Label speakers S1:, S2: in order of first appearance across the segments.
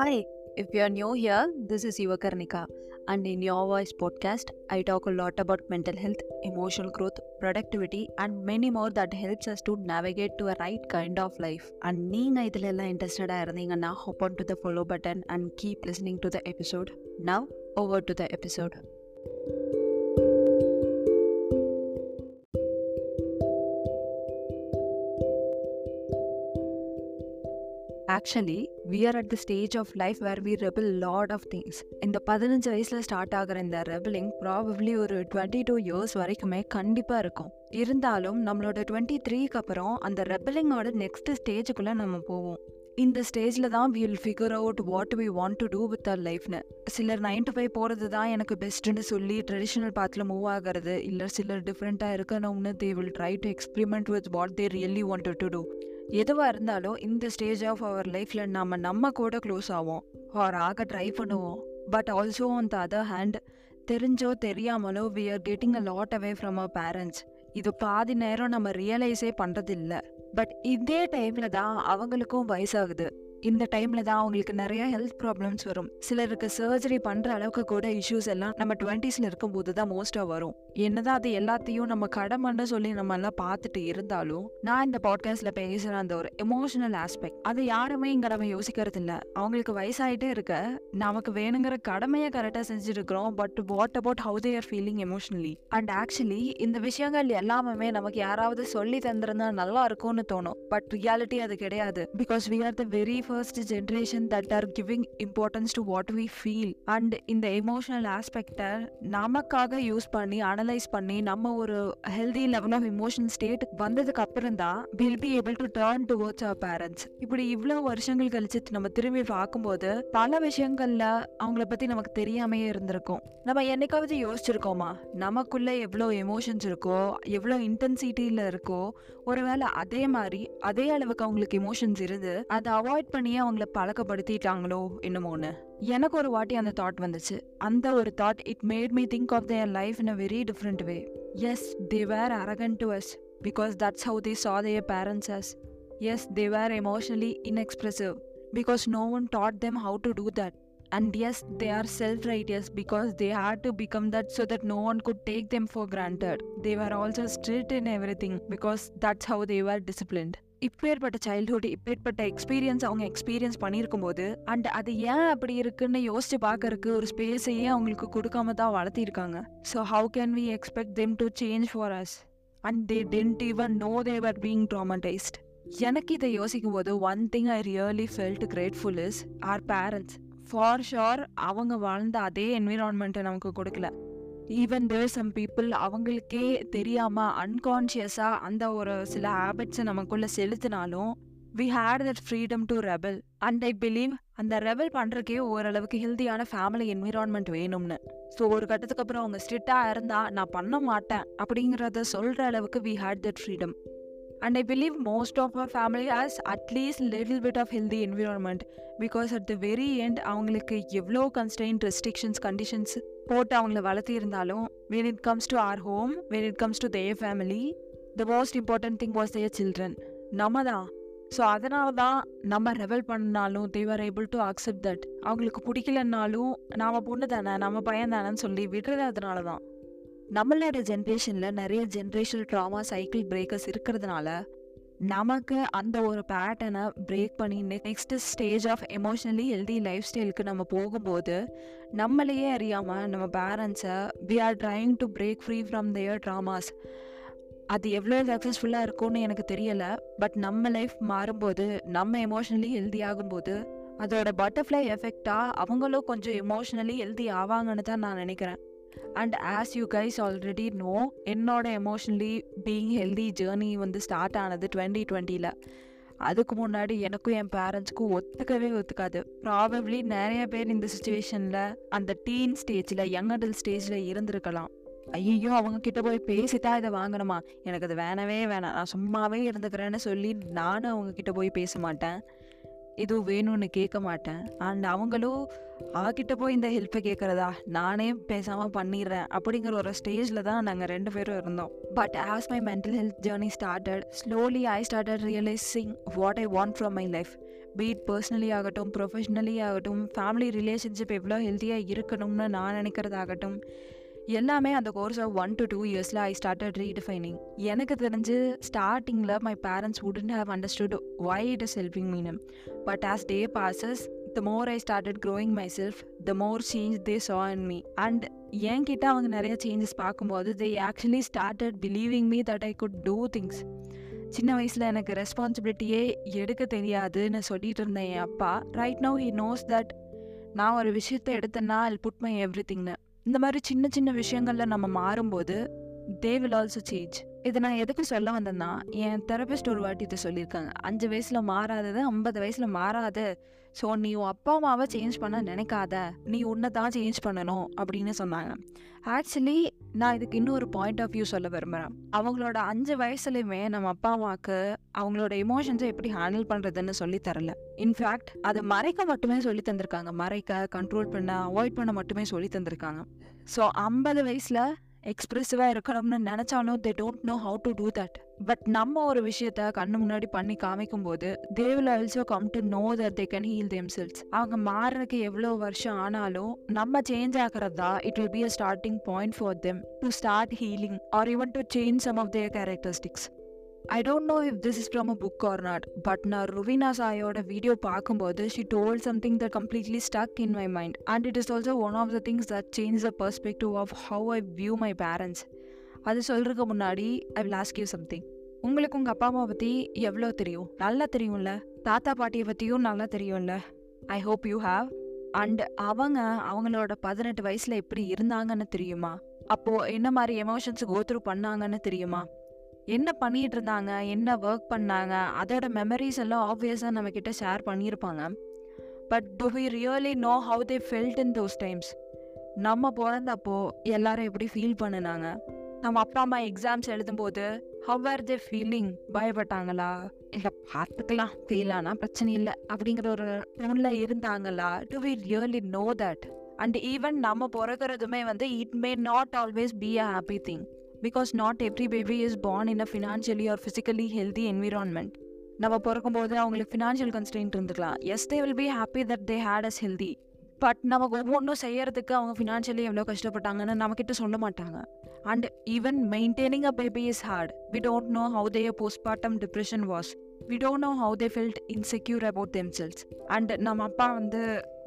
S1: Hi, if you're new here, this is Yuva Karnika, and in Your Voice podcast, I talk a lot about mental health, emotional growth, productivity, and many more that helps us to navigate to a right kind of life. And நீங்க இதில் எல்லாம் இன்ட்ரெஸ்டடாக இருந்தீங்கன்னா hop on to the follow button and keep listening to the episode. Now, over to the episode. Actually we are at the stage of life where we rebel lot of things இந்த பதினஞ்சு வயசில் start ஆகிற இந்த rebelling probably ஒரு twenty two years வரைக்குமே கண்டிப்பாக இருக்கும். இருந்தாலும் நம்மளோட டுவெண்ட்டி த்ரீக்கு அப்புறம் அந்த ரெபிளிங்கோட நெக்ஸ்ட் ஸ்டேஜுக்குள்ளே நம்ம போவோம். இந்த ஸ்டேஜில் தான் will figure out what we want to do with our லைஃப்னு சிலர் நைன் டு ஃபைவ் போகிறது தான் எனக்கு பெஸ்ட்டுன்னு சொல்லி ட்ரெடிஷ்னல் பாத்தில் மூவ் ஆகிறது. இல்லை சிலர் டிஃப்ரெண்ட்டாக இருக்கணும்னு they will try to experiment with what they really want to do எதுவாக இருந்தாலும் இந்த ஸ்டேஜ் ஆஃப் அவர் லைஃப்பில் நம்ம நம்ம கூட க்ளோஸ் ஆவோம். ஆர் ஆக ட்ரை பண்ணுவோம். But also on the other hand தெரிஞ்சோ தெரியாமலோ we are getting a lot away from our parents இது பாதி நேரம் நம்ம ரியலைஸே பண்ணுறதில்ல பட் இதே டைமில் தான் அவங்களுக்கும் வயசாகுது. இந்த டைமில் தான் அவங்களுக்கு நிறைய ஹெல்த் ப்ராப்ளம்ஸ் வரும். சிலருக்கு சர்ஜரி பண்ணுற அளவுக்கு கூட இஷ்யூஸ் எல்லாம் நம்ம டுவெண்ட்டீஸில் இருக்கும்போது தான் மோஸ்ட்டாக வரும். என்னதான் அது எல்லாத்தையும் நம்ம கடமைன்னு சொல்லி நம்ம எல்லாம் பார்த்துட்டு இருந்தாலும் நான் இந்த பாட்காஸ்ட்டில் பேசுகிற அந்த ஒரு எமோஷனல் ஆஸ்பெக்ட் அது யாருமே இங்கே நம்ம யோசிக்கிறது இல்லை. அவங்களுக்கு வயசாயிட்டே இருக்க நமக்கு வேணுங்கிற கடமையை கரெக்டாக செஞ்சுருக்கிறோம். But what about how they are feeling emotionally and actually இந்த விஷயங்கள் எல்லாமே நமக்கு யாராவது சொல்லி தந்திருந்தா நல்லா இருக்கும்னு தோணும். பட் ரியாலிட்டி அது கிடையாது. Because we are the very first generation that are giving importance to what we feel and இந்த எமோஷனல் ஆஸ்பெக்டை நமக்காக யூஸ் பண்ணி அனலைஸ் பண்ணி நம்ம ஒரு healthy level of emotion state வந்ததுக்கு அப்புறம் தான் will be able to turn towards our parents இப்படி இவ்வளோ வருஷங்கள் கழிச்சு நம்ம திரும்பி பார்க்கும்போது பல விஷயங்கள்ல அவங்கள பத்தி நமக்கு தெரியாமையே இருந்திருக்கும் நம்ம என்னைக்காவது யோசிச்சிருக்கோமா நமக்குள்ள எவ்வளோ எமோஷன்ஸ் இருக்கோ எவ்வளோ இன்டென்சிட்டியில் இருக்கோ ஒருவேளை அதே மாதிரி அதே அளவுக்கு அவங்களுக்கு எமோஷன்ஸ் இருந்து அதை அவாய்ட் பண்ணியே அவங்கள பழக்கப்படுத்திட்டாங்களோ என்னமோன்னு எனக்கு ஒரு வாட்டி அந்த தாட் வந்துச்சு அந்த ஒரு thought it made me think of their life in a very different way as they were arrogant to us because that's how they saw their parents as as they were emotionally inexpressive because no one taught them how to do that and as they are self righteous because they had to become that so that no one could take them for granted they are also strict in everything because that's how they disciplined இப்பேற்பட்ட childhood இப்பேற்பட்ட experience அவங்க experience பண்ணியிருக்கும் போது and அது ஏன் அப்படி இருக்குன்னு யோசிச்சு பார்க்கறதுக்கு ஒரு ஸ்பேஸையே அவங்களுக்கு கொடுக்காம தான் வளர்த்திருக்காங்க. So how can we expect them to change for us and they didn't even know they're being traumatized எனக்கு இதை யோசிக்கும் போது one thing I really felt grateful is our parents for sure அவங்க வாழ்ந்த அதே என்விரான்மெண்ட்டை நமக்கு கொடுக்கல. ஈவன் தேர் சம் பீப்புள் அவங்களுக்கே தெரியாமல் அன்கான்ஷியஸாக அந்த ஒரு சில ஹேபிட்ஸை நமக்குள்ளே செலுத்தினாலும் we had that freedom to rebel and I believe அந்த ரெபல் பண்ணுறக்கே ஓரளவுக்கு ஹெல்த்தியான ஃபேமிலி என்விரான்மெண்ட் வேணும்னு. ஸோ ஒரு கட்டத்துக்கு அப்புறம் அவங்க ஸ்ட்ரிக்டாக இருந்தால் நான் பண்ண மாட்டேன் அப்படிங்கிறத சொல்கிற அளவுக்கு we had that freedom and I believe most of our family has at least little bit of healthy environment because at the very end அவங்களுக்கு எவ்வளோ கன்ஸ்டைன் ரெஸ்ட்ரிக்ஷன்ஸ் கண்டிஷன்ஸ் போட்டு அவங்கள வளர்த்தி இருந்தாலும் it comes to our home when it comes to to family the most important thing was was children நம்ம தான் so அதனால தான் நம்ம ரெவல் பண்ணாலும் they're able to accept that அவங்களுக்கு பிடிக்கலன்னாலும் நாம் பொண்ணு தானே நம்ம பையன் தானேன்னு சொல்லி விடுறது அதனால தான் நம்மளோட ஜென்ரேஷனில் நிறைய ஜென்ரேஷனல் ட்ராமா சைக்கிள் பிரேக்கர்ஸ் இருக்கிறதுனால நமக்கு அந்த ஒரு பேட்டர்னை பிரேக் பண்ணி next stage of emotionally healthy life ஸ்டைலுக்கு நம்ம போகும்போது நம்மளையே அறியாமல் நம்ம பேரண்ட்ஸை we are trying to break free from their traumas அது எவ்வளோ சக்ஸஸ்ஃபுல்லாக இருக்கும்னு எனக்கு தெரியலை பட் நம்ம லைஃப் மாறும்போது நம்ம எமோஷ்னலி ஹெல்தி ஆகும்போது அதோட பட்டர்ஃப்ளை எஃபெக்டாக அவங்களும் கொஞ்சம் எமோஷ்னலி ஹெல்தி ஆவாங்கன்னு தான் நான் நினைக்கிறேன். And as you guys already know என்னோட எமோஷ்னலி பீயிங் ஹெல்தி ஜேர்னி வந்து ஸ்டார்ட் ஆனது டுவெண்ட்டி டுவெண்ட்டியில் அதுக்கு முன்னாடி எனக்கும் என் பேரண்ட்ஸ்க்கும் ஒத்துக்கவே ஒத்துக்காது. ப்ராபப்ளி நிறைய பேர் இந்த சுச்சுவேஷனில் அந்த டீன் ஸ்டேஜில் யங் அடல் ஸ்டேஜில் இருந்திருக்கலாம். ஐயோ அவங்க கிட்ட போய் பேசிட்டா இதை வாங்கணுமா? எனக்கு அது வேணவே வேணாம். நான் சும்மாவே இருந்துக்கிறேன்னு சொல்லி நானும் அவங்க கிட்ட போய் பேச மாட்டேன். எதுவும் வேணும்னு கேட்க மாட்டேன். அண்ட் அவங்களும் அவகிட்ட போய் இந்த ஹெல்ப்பை கேட்குறதா? நானே பேசாமல் பண்ணிடுறேன். அப்படிங்கிற ஒரு ஸ்டேஜில் தான் நாங்கள் ரெண்டு பேரும் இருந்தோம். But as my mental health journey started slowly I started realising what I want from my life be it personally ஆகட்டும் ப்ரொஃபஷ்னலி ஆகட்டும் ஃபேமிலி ரிலேஷன்ஷிப் எவ்வளோ ஹெல்த்தியாக இருக்கணும்னு நான் நினைக்கிறதாகட்டும் எல்லாமே அந்த course of one to two இயர்ஸில் ஐ ஸ்டார்டட் ரீடிஃபைனிங் எனக்கு தெரிஞ்சு ஸ்டார்டிங்கில் மை பேரண்ட்ஸ் உடன் have understood why it is helping me in but as days passes the more I started growing myself the more change they saw in me and என்கிட்ட அவங்க நிறைய changes பார்க்கும்போது they actually started believing me that I could do things சின்ன வயசில் எனக்கு ரெஸ்பான்சிபிலிட்டியே எடுக்க தெரியாதுன்னு சொல்லிட்டு இருந்தேன் என் அப்பா right now he knows that நான் ஒரு விஷயத்தை எடுத்தேன்னா அல் புட் மை எவ்ரி திங்னு இந்த மாதிரி சின்ன சின்ன விஷயங்களில் நம்ம மாறும்போது தே வில் ஆல்சோ சேஞ்ச் இதை நான் எதுக்கு சொல்ல வந்தேன்னா என் தெரபிஸ்ட் ஒரு வாட்டி இதை சொல்லியிருக்காங்க. அஞ்சு வயசில் மாறாதது ஐம்பது வயசில் மாறாது ஸோ நீ உன் அப்பா அம்மாவை சேஞ்ச் பண்ண நினைக்காத. நீ உன்னை தான் சேஞ்ச் பண்ணணும் அப்படின்னு சொன்னாங்க. ஆக்சுவலி நான் இதுக்கு இன்னொரு பாயிண்ட் ஆஃப் வியூ சொல்ல விரும்புகிறேன் அவங்களோட அஞ்சு வயசுலையுமே நம்ம அப்பா அம்மாவுக்கு அவங்களோட எமோஷன்ஸை எப்படி ஹேண்டில் பண்ணுறதுன்னு சொல்லி தரல. இன்ஃபேக்ட் அதை மறைக்க மட்டுமே சொல்லி தந்திருக்காங்க. மறைக்க கண்ட்ரோல் பண்ண அவாய்ட் பண்ண மட்டுமே சொல்லி தந்திருக்காங்க. ஸோ ஐம்பது வயசில் எக்ஸ்ப்ரெசிவாக இருக்கணும்னு நினச்சாலும் they don't know how to do that but நம்ம ஒரு விஷயத்த கண்ணு முன்னாடி பண்ணி காமிக்கும் போது they will also come to know that they can heal themselves அவங்க மாறுறதுக்கு எவ்வளோ வருஷம் ஆனாலும் நம்ம change ஆகிறதா it will be a starting point for them to start healing or even to change some of their characteristics I don't know if this is from a book or not but நான் ருவினா சாயோட video பார்க்கும்போது she told something that completely stuck in my mind and it is also one of the things that change the perspective of how I view my parents அது சொல்கிறதுக்கு முன்னாடி I will ask you something உங்களுக்கு உங்கள் அப்பா அம்மா பற்றி எவ்வளோ தெரியும்? நல்லா தெரியும்ல? தாத்தா பாட்டியை பற்றியும் நல்லா தெரியும்ல? I hope you have and அவங்க அவங்களோட பதினெட்டு வயசில் எப்படி இருந்தாங்கன்னு தெரியுமா? அப்போது என்ன மாதிரி எமோஷன்ஸ் கோத்ரூ பண்ணாங்கன்னு தெரியுமா? என்ன பண்ணிட்டு இருந்தாங்க? என்ன ஒர்க் பண்ணாங்க? அதோட மெமரிஸ் எல்லாம் ஆப்வியஸாக நம்ம கிட்ட ஷேர் பண்ணியிருப்பாங்க but do we really know how they felt in those times நம்ம பிறந்தப்போ எல்லாரும் எப்படி ஃபீல் பண்ணினாங்க? நம்ம அப்பா அம்மா எக்ஸாம்ஸ் எழுதும்போது ஹவ் ஆர் தே ஃபீலிங் பயப்பட்டாங்களா? இல்லை பார்த்துக்கலாம். ஃபீல் ஆனால் பிரச்சனை இல்லை. அப்படிங்கிற ஒரு டோனில் இருந்தாங்களா? Do we really know that and even நம்ம பிறக்கிறதுமே வந்து it may not always be a happy thing because not every baby is born in a financially or physically healthy environment நம்ம பிறக்கும்போது அவங்களுக்கு ஃபினான்ஷியல் கன்ஸ்டென்ட் இருந்துக்கலாம். Yes they will be happy that they had us healthy but நமக்கு ஒவ்வொன்றும் செய்யறதுக்கு அவங்க financially எவ்வளோ கஷ்டப்பட்டாங்கன்னு நம்மக்கிட்ட சொல்ல மாட்டாங்க. And even maintaining a baby is hard we don't know how they postpartum depression was we don't know how they felt insecure about themselves and நம்ம அப்பா வந்து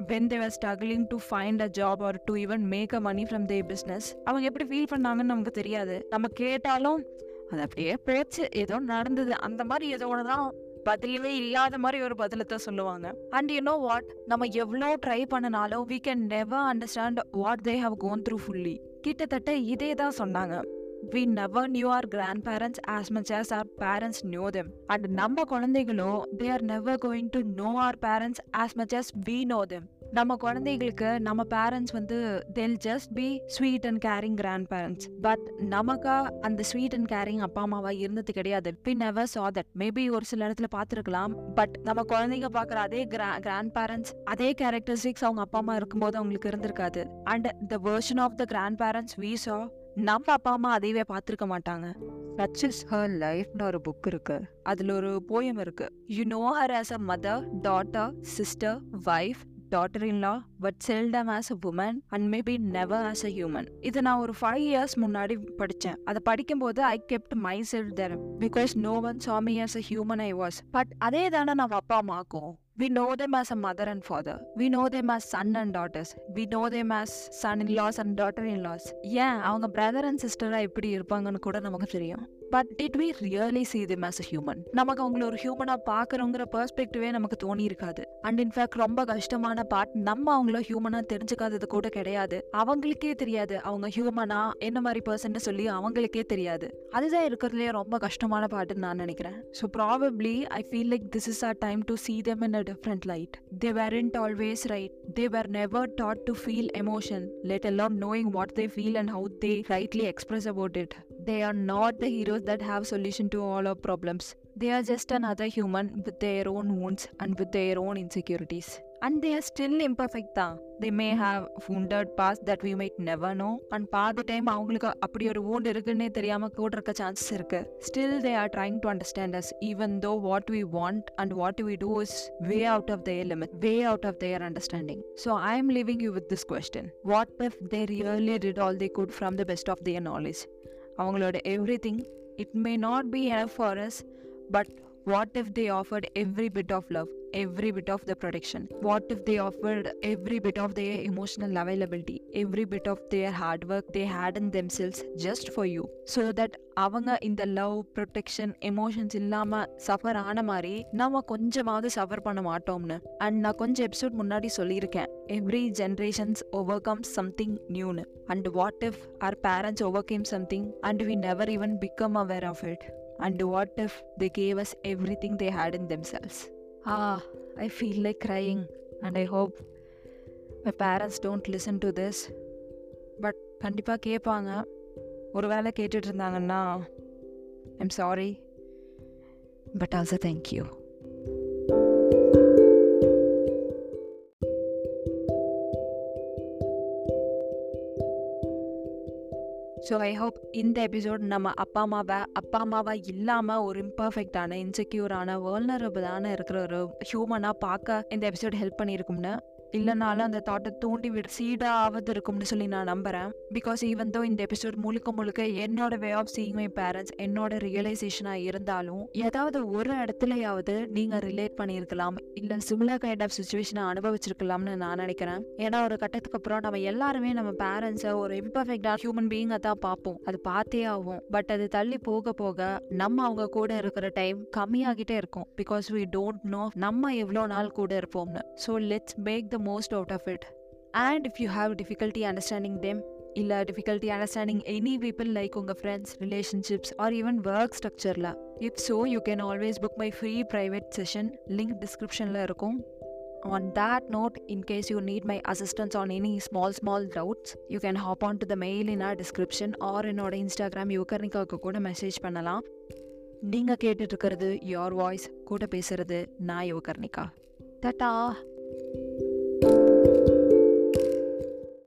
S1: when they were struggling to find a job or to even make a money from the business அவங்க எப்படி feel பண்ணாங்கன்னு நமக்கு தெரியாது. நம்ம கேட்டாலும் அது அப்படியே பேச்சு. ஏதோ நடந்தது. அந்த மாதிரி ஏதோ ஒன்று தான் பதிலே இல்லாத மாதிரி ஒரு பதிலத்தை சொல்லுவாங்க. அண்ட் யூ நோ வாட் நம்ம எவ்வளோ try பண்ணனாலும் we can never understand what they have gone through fully கிட்டத்தட்ட இதே தான் சொன்னாங்க. We never knew our grandparents as much as our parents knew them and நம்ம குழந்தைகளும் they are never going to know our parents as much as we know them நம்ம குழந்தைகளுக்கு நம்ம parents வந்து they'll just be sweet and caring grandparents but நமக்கா அந்த sweet and caring அப்பா அம்மாவா இருந்தது கிடையாது. We never saw that maybe ஒரு சில இடத்துல பார்த்துருக்கலாம். பட் நம்ம குழந்தைங்க பார்க்குற அதே கிராண்ட் பேரண்ட்ஸ் அதே கேரக்டரிஸ்டிக்ஸ் அவங்க அப்பா அம்மா இருக்கும்போது அவங்களுக்கு இருந்திருக்காது. And the version of the grandparents we saw நம்ம அப்பா அம்மா அதையவே பார்த்துருக்க மாட்டாங்க. சச் இஸ் ஹர் லைஃப்னு ஒரு புக் இருக்கு. அதில் ஒரு போயம் இருக்கு. You know her as a mother daughter sister wife daughter in law but seldom as a woman and maybe never as a human இதை நான் ஒரு ஃபைவ் இயர்ஸ் முன்னாடி படித்தேன் அதை படிக்கும்போது I kept myself there because no one saw me as a human I was but அதே தானே நம்ம அப்பா அம்மாக்கும். We know them as a mother and father. We know them as son and daughters. We know them as son-in-laws and daughter-in-laws. ஏன் அவங்க brother and சிஸ்டரா எப்படி இருப்பாங்கன்னு கூட நமக்கு தெரியும் but did we really see them as human நமக்கு அவங்கள ஒரு ஹியூமனா பாக்குறோங்கிற பெர்ஸ்பெக்டிவே நமக்கு தோணி இருக்காது. அண்ட் இன்ஃபேக்ட் ரொம்ப கஷ்டமான பார்ட் நம்ம அவங்கள ஹியூமனா தெரிஞ்சுக்காதது கூட கிடையாது. அவங்களுக்கே தெரியாது. அவங்க ஹியூமனா என்ன மாதிரி பர்சன் சொல்லி அவங்களுக்கே தெரியாது. அதுதான் இருக்கிறதுலே ரொம்ப கஷ்டமான பாட்டுன்னு நான் நினைக்கிறேன். So probably I feel like this is our time to see them in a different light they weren't always right they were never taught to feel emotion let alone knowing what they feel and how they rightly express about it They are not the heroes that have solution to all our problems. they are just another human with their own wounds and with their own insecurities. And they are still imperfect தான் they may have wounded past that we might never know and பாதி time அவங்களுக்கு அப்படி ஒரு wound இருக்குன்னே தெரியாம கூட இருக்க chances இருக்கு still they are trying to understand us even though what we want and what we do is way out of their limit way out of their understanding so i am leaving you with this question what if they really did all they could from the best of their knowledge அவங்களோட everything it may not be enough for us but what if they offered every bit of love every bit of the protection what if they offered every bit of their emotional availability Every bit of their hard work they had in themselves just for you so that அவங்க இந்த love protection emotions இல்லாமல் suffer ஆன மாதிரி நம்ம கொஞ்சமாவது suffer பண்ண மாட்டோம்னு. And நான் கொஞ்சம் எபிசோட் முன்னாடி சொல்லியிருக்கேன். Every generations overcome something நியூன்னு and what if our parents overcame something and we never even become aware of it and what if they gave us everything they had in themselves ah I feel like crying, and I hope my parents don't listen to this but கண்டிப்பாக கேட்பாங்க ஒரு வேளை கேட்டுட்டு இருந்தாங்கன்னா I'm sorry but also thank you so I hope இந்த episode நம்ம அப்பா அம்மாவை அப்பா அம்மாவை இல்லாமல் ஒரு இம்பர்ஃபெக்டான இன்செக்யூரான வேர்னரபிளான இருக்கிற ஒரு ஹியூமனாக பார்க்க இந்த எபிசோட் ஹெல்ப் பண்ணியிருக்கும்னு இல்லைனாலும் அந்த தாட்டை தூண்டி விட சீடாக ஆவது இருக்கும்னு சொல்லி நான் நம்புகிறேன் பிகாஸ் ஈவன் தோ இந்த எபிசோட் முழுக்க முழுக்க என்னோட way of seeing my parents என்னோட ரியலைசேஷனாக இருந்தாலும் ஏதாவது ஒரு இடத்துலையாவது நீங்கள் ரிலேட் பண்ணியிருக்கலாம். இல்லை சிமிலர் கைண்ட் ஆஃப் சுச்சுவேஷனை அனுபவிச்சிருக்கலாம்னு நான் நினைக்கிறேன். ஏன்னா ஒரு கட்டத்துக்கு அப்புறம் நம்ம எல்லாருமே நம்ம பேரண்ட்ஸை ஒரு இம்பர்ஃபெக்டாக ஹியூமன் பீங்கை தான் பார்ப்போம். அது பார்த்தே ஆகும் பட் அது தள்ளி போக போக நம்ம அவங்க கூட இருக்கிற டைம் கம்மியாகிட்டே இருக்கும். பிகாஸ் வி டோன்ட் நோ நம்ம எவ்வளோ நாள் கூட இருப்போம்னு. So let's make the most out of it and if you have difficulty understanding them இல்லை difficulty understanding any people like உங்கள் friends relationships or even work ஸ்ட்ரக்சரில் if so you can always book my free private session link டிஸ்கிரிப்ஷனில் இருக்கும். On that note in case you need my assistance on any small small doubts you can hop on to the mail in our description or என்னோட Instagram யுகர்னிகாவுக்கு கூட message பண்ணலாம். நீங்கள் கேட்டுட்ருக்கிறது your voice கூட பேசுகிறது நான் யுகர்னிகா. தட்டா